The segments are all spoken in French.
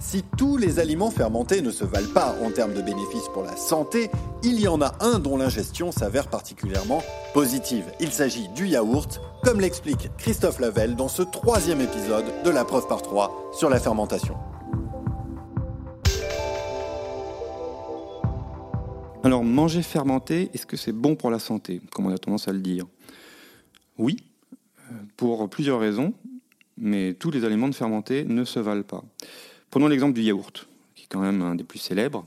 Si tous les aliments fermentés ne se valent pas en termes de bénéfices pour la santé, il y en a un dont l'ingestion s'avère particulièrement positive. Il s'agit du yaourt, comme l'explique Christophe Lavelle dans ce troisième épisode de la preuve par trois sur la fermentation. Alors, manger fermenté, est-ce que c'est bon pour la santé, comme on a tendance à le dire Oui, euh, pour plusieurs raisons, mais tous les aliments fermentés ne se valent pas. Prenons l'exemple du yaourt, qui est quand même un des plus célèbres.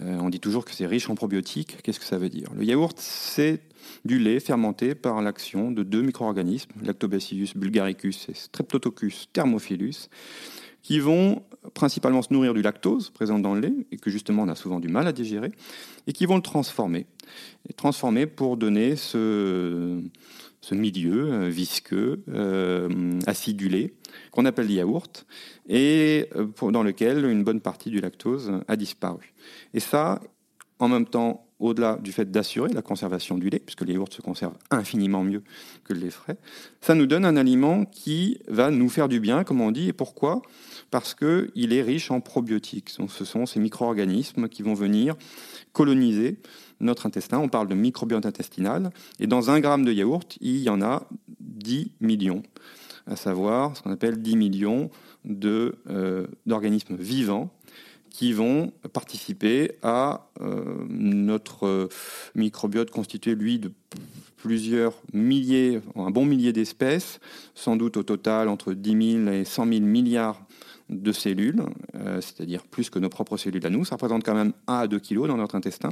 Euh, on dit toujours que c'est riche en probiotiques. Qu'est-ce que ça veut dire? Le yaourt, c'est du lait fermenté par l'action de deux micro-organismes, Lactobacillus bulgaricus et Streptococcus thermophilus, qui vont principalement se nourrir du lactose présent dans le lait, et que justement on a souvent du mal à digérer, et qui vont le transformer. Transformer pour donner ce, ce milieu euh, visqueux, euh, acidulé, qu'on appelle yaourt, et euh, dans lequel une bonne partie du lactose a disparu. Et ça, en même temps, au-delà du fait d'assurer la conservation du lait, puisque les yaourts se conservent infiniment mieux que le lait frais, ça nous donne un aliment qui va nous faire du bien, comme on dit. Et pourquoi? Parce qu'il est riche en probiotiques. Ce sont ces micro-organismes qui vont venir coloniser notre intestin. On parle de microbiote intestinal. Et dans un gramme de yaourt, il y en a 10 millions, à savoir ce qu'on appelle 10 millions euh, d'organismes vivants qui vont participer à euh, notre microbiote constitué, lui, de plusieurs milliers, un bon millier d'espèces, sans doute au total entre 10 000 et 100 000 milliards de cellules, euh, c'est-à-dire plus que nos propres cellules à nous. Ça représente quand même 1 à 2 kilos dans notre intestin.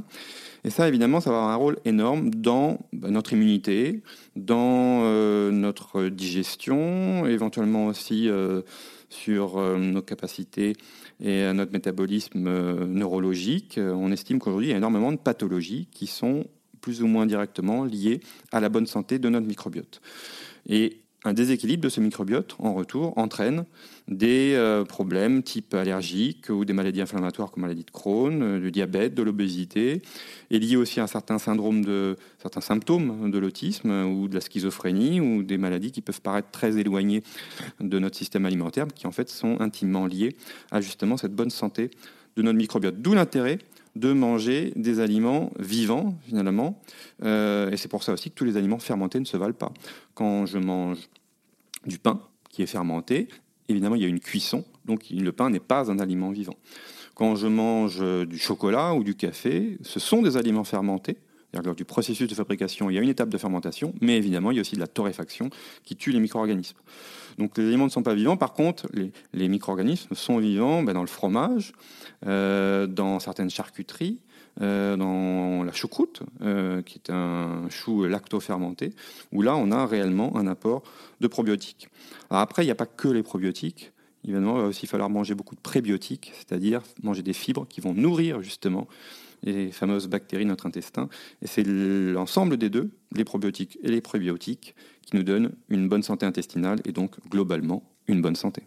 Et ça, évidemment, ça va avoir un rôle énorme dans bah, notre immunité, dans euh, notre digestion, éventuellement aussi euh, sur nos capacités et notre métabolisme neurologique. On estime qu'aujourd'hui, il y a énormément de pathologies qui sont plus ou moins directement liées à la bonne santé de notre microbiote. Et un déséquilibre de ce microbiote, en retour, entraîne des euh, problèmes type allergiques ou des maladies inflammatoires comme la maladie de Crohn, euh, du diabète, de l'obésité, et lié aussi à de certains symptômes de l'autisme ou de la schizophrénie ou des maladies qui peuvent paraître très éloignées de notre système alimentaire, qui en fait sont intimement liées à justement cette bonne santé de notre microbiote. D'où l'intérêt de manger des aliments vivants, finalement. Euh, et c'est pour ça aussi que tous les aliments fermentés ne se valent pas. Quand je mange du pain qui est fermenté, évidemment, il y a une cuisson, donc le pain n'est pas un aliment vivant. Quand je mange du chocolat ou du café, ce sont des aliments fermentés. Lors du processus de fabrication, il y a une étape de fermentation, mais évidemment, il y a aussi de la torréfaction qui tue les micro-organismes. Donc les aliments ne sont pas vivants. Par contre, les, micro-organismes sont vivants ben, dans le fromage, euh, dans certaines charcuteries, euh, dans la choucroute, euh, qui est un chou lacto-fermenté, où là, on a réellement un apport de probiotiques. après, il n'y a pas que les probiotiques. Il va aussi falloir manger beaucoup de prébiotiques, c'est-à-dire manger des fibres qui vont nourrir justement les fameuses bactéries de notre intestin. Et c'est l'ensemble des deux, les probiotiques et les prébiotiques, qui nous donnent une bonne santé intestinale et donc globalement une bonne santé.